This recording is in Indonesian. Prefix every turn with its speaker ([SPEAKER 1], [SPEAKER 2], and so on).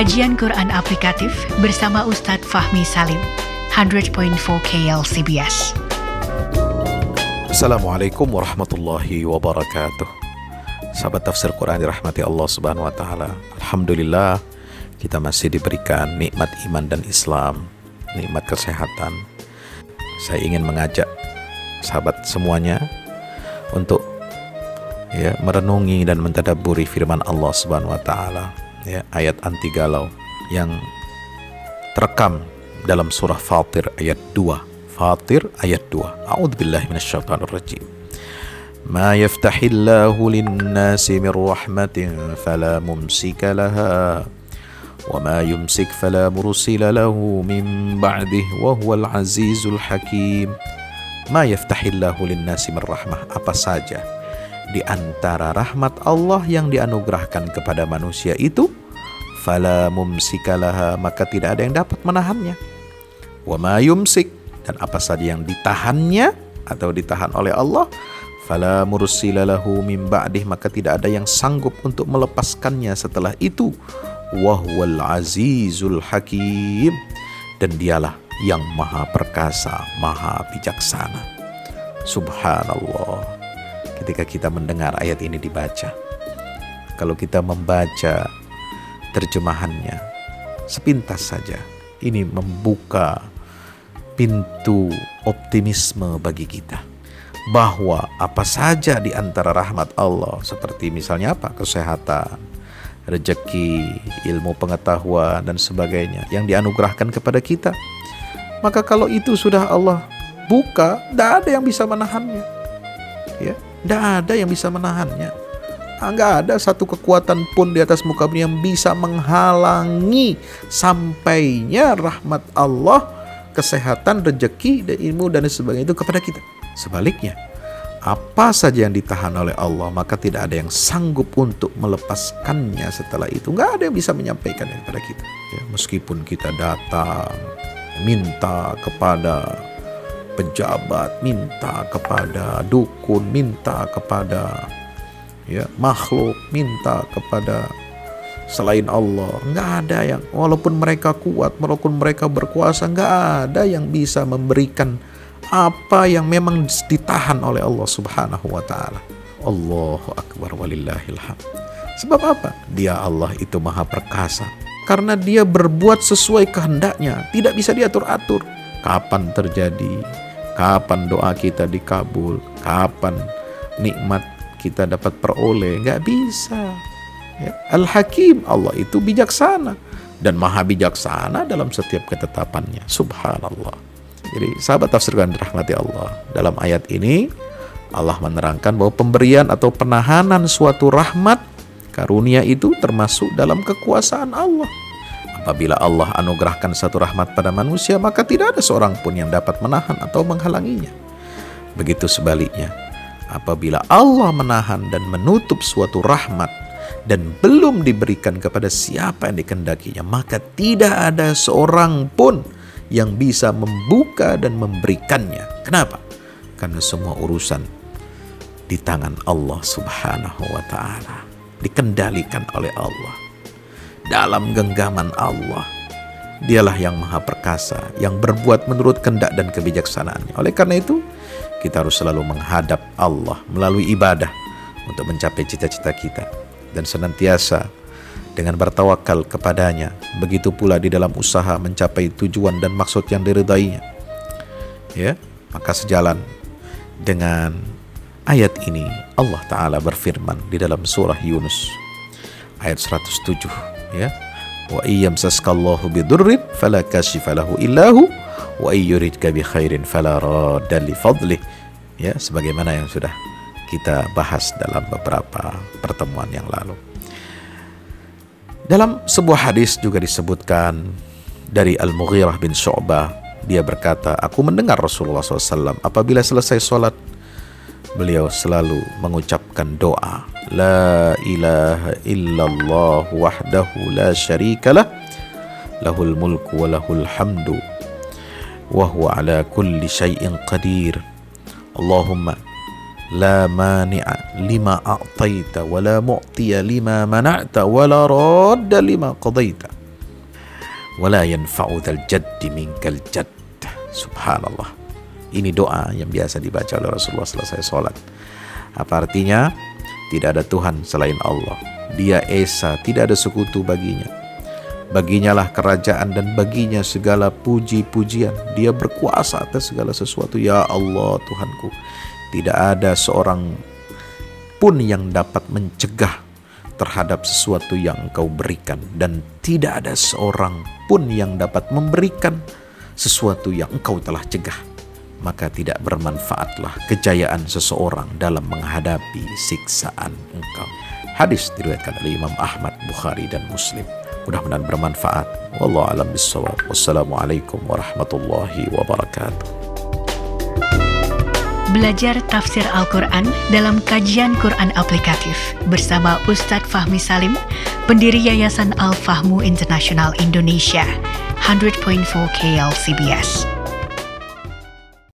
[SPEAKER 1] Kajian Quran Aplikatif bersama Ustadz Fahmi Salim, 100.4 KLCBS.
[SPEAKER 2] Assalamualaikum warahmatullahi wabarakatuh. Sahabat tafsir Quran dirahmati Allah Subhanahu wa taala. Alhamdulillah kita masih diberikan nikmat iman dan Islam, nikmat kesehatan. Saya ingin mengajak sahabat semuanya untuk ya merenungi dan mentadaburi firman Allah Subhanahu wa taala ya ayat anti galau yang terekam dalam surah Fatir ayat 2 Fatir ayat 2 A'udzubillahi minasyaitonirrajim ما يفتح الله للناس من رحمة فلا ممسك لها وما يمسك فلا مرسل له من بعده وهو العزيز الحكيم ما يفتح الله للناس من رحمة apa saja di antara rahmat Allah yang dianugerahkan kepada manusia itu fala mumsikalaha maka tidak ada yang dapat menahannya. Wa ma yumsik dan apa saja yang ditahannya atau ditahan oleh Allah fala mursilalahu min ba'dih maka tidak ada yang sanggup untuk melepaskannya setelah itu. Wahwal azizul hakim dan dialah yang maha perkasa maha bijaksana. Subhanallah ketika kita mendengar ayat ini dibaca. Kalau kita membaca terjemahannya sepintas saja, ini membuka pintu optimisme bagi kita bahwa apa saja di antara rahmat Allah seperti misalnya apa kesehatan, rezeki, ilmu pengetahuan dan sebagainya yang dianugerahkan kepada kita. Maka kalau itu sudah Allah buka, tidak ada yang bisa menahannya. Ya, tidak ada yang bisa menahannya. Enggak ada satu kekuatan pun di atas muka bumi yang bisa menghalangi sampainya rahmat Allah, kesehatan, rezeki, dan ilmu dan sebagainya itu kepada kita. Sebaliknya, apa saja yang ditahan oleh Allah maka tidak ada yang sanggup untuk melepaskannya setelah itu nggak ada yang bisa menyampaikannya kepada kita ya, meskipun kita datang minta kepada pejabat, minta kepada dukun, minta kepada ya makhluk, minta kepada selain Allah. Nggak ada yang walaupun mereka kuat, walaupun mereka berkuasa, nggak ada yang bisa memberikan apa yang memang ditahan oleh Allah Subhanahu wa taala. Allahu akbar walillahilham. Sebab apa? Dia Allah itu maha perkasa. Karena dia berbuat sesuai kehendaknya, tidak bisa diatur-atur. Kapan terjadi, kapan doa kita dikabul, kapan nikmat kita dapat peroleh, nggak bisa. Ya. Al-Hakim Allah itu bijaksana dan maha bijaksana dalam setiap ketetapannya. Subhanallah. Jadi sahabat tafsirkan dirahmati Allah. Dalam ayat ini Allah menerangkan bahwa pemberian atau penahanan suatu rahmat karunia itu termasuk dalam kekuasaan Allah. Apabila Allah anugerahkan satu rahmat pada manusia, maka tidak ada seorang pun yang dapat menahan atau menghalanginya. Begitu sebaliknya, apabila Allah menahan dan menutup suatu rahmat dan belum diberikan kepada siapa yang dikendakinya, maka tidak ada seorang pun yang bisa membuka dan memberikannya. Kenapa? Karena semua urusan di tangan Allah Subhanahu wa taala, dikendalikan oleh Allah dalam genggaman Allah. Dialah yang maha perkasa, yang berbuat menurut kendak dan kebijaksanaannya. Oleh karena itu, kita harus selalu menghadap Allah melalui ibadah untuk mencapai cita-cita kita. Dan senantiasa dengan bertawakal kepadanya. Begitu pula di dalam usaha mencapai tujuan dan maksud yang diridainya. Ya, maka sejalan dengan ayat ini Allah Ta'ala berfirman di dalam surah Yunus ayat 107 ya. Wa iyam saskallahu bidurrin fala kashifa lahu illahu wa iyyuridka bi khairin fala radda li fadlih ya sebagaimana yang sudah kita bahas dalam beberapa pertemuan yang lalu. Dalam sebuah hadis juga disebutkan dari Al-Mughirah bin Syu'bah dia berkata aku mendengar Rasulullah SAW apabila selesai sholat beliau selalu mengucapkan doa. La ilaha illallah wahdahu la syarika lah. Lahul mulku wa lahul hamdu. Wa huwa ala kulli syai'in qadir. Allahumma La mani'a lima a'taita Wa la mu'tiya lima mana'ta Wa la radda lima qadaita wala yanfa'u dzal jaddi minkal jadd. Subhanallah ini doa yang biasa dibaca oleh Rasulullah selesai sholat apa artinya tidak ada Tuhan selain Allah dia esa tidak ada sekutu baginya Baginya lah kerajaan dan baginya segala puji-pujian. Dia berkuasa atas segala sesuatu. Ya Allah Tuhanku. Tidak ada seorang pun yang dapat mencegah terhadap sesuatu yang engkau berikan. Dan tidak ada seorang pun yang dapat memberikan sesuatu yang engkau telah cegah. Maka tidak bermanfaatlah kejayaan seseorang dalam menghadapi siksaan engkau. Hadis diriwayatkan oleh Imam Ahmad, Bukhari, dan Muslim. Mudah-mudahan bermanfaat. Wallahu alam bisawab. Wassalamualaikum warahmatullahi wabarakatuh.
[SPEAKER 1] Belajar tafsir Al-Quran dalam kajian Quran aplikatif bersama Ustadz Fahmi Salim, pendiri Yayasan Al-Fahmu International Indonesia, 100.4 KLCBS.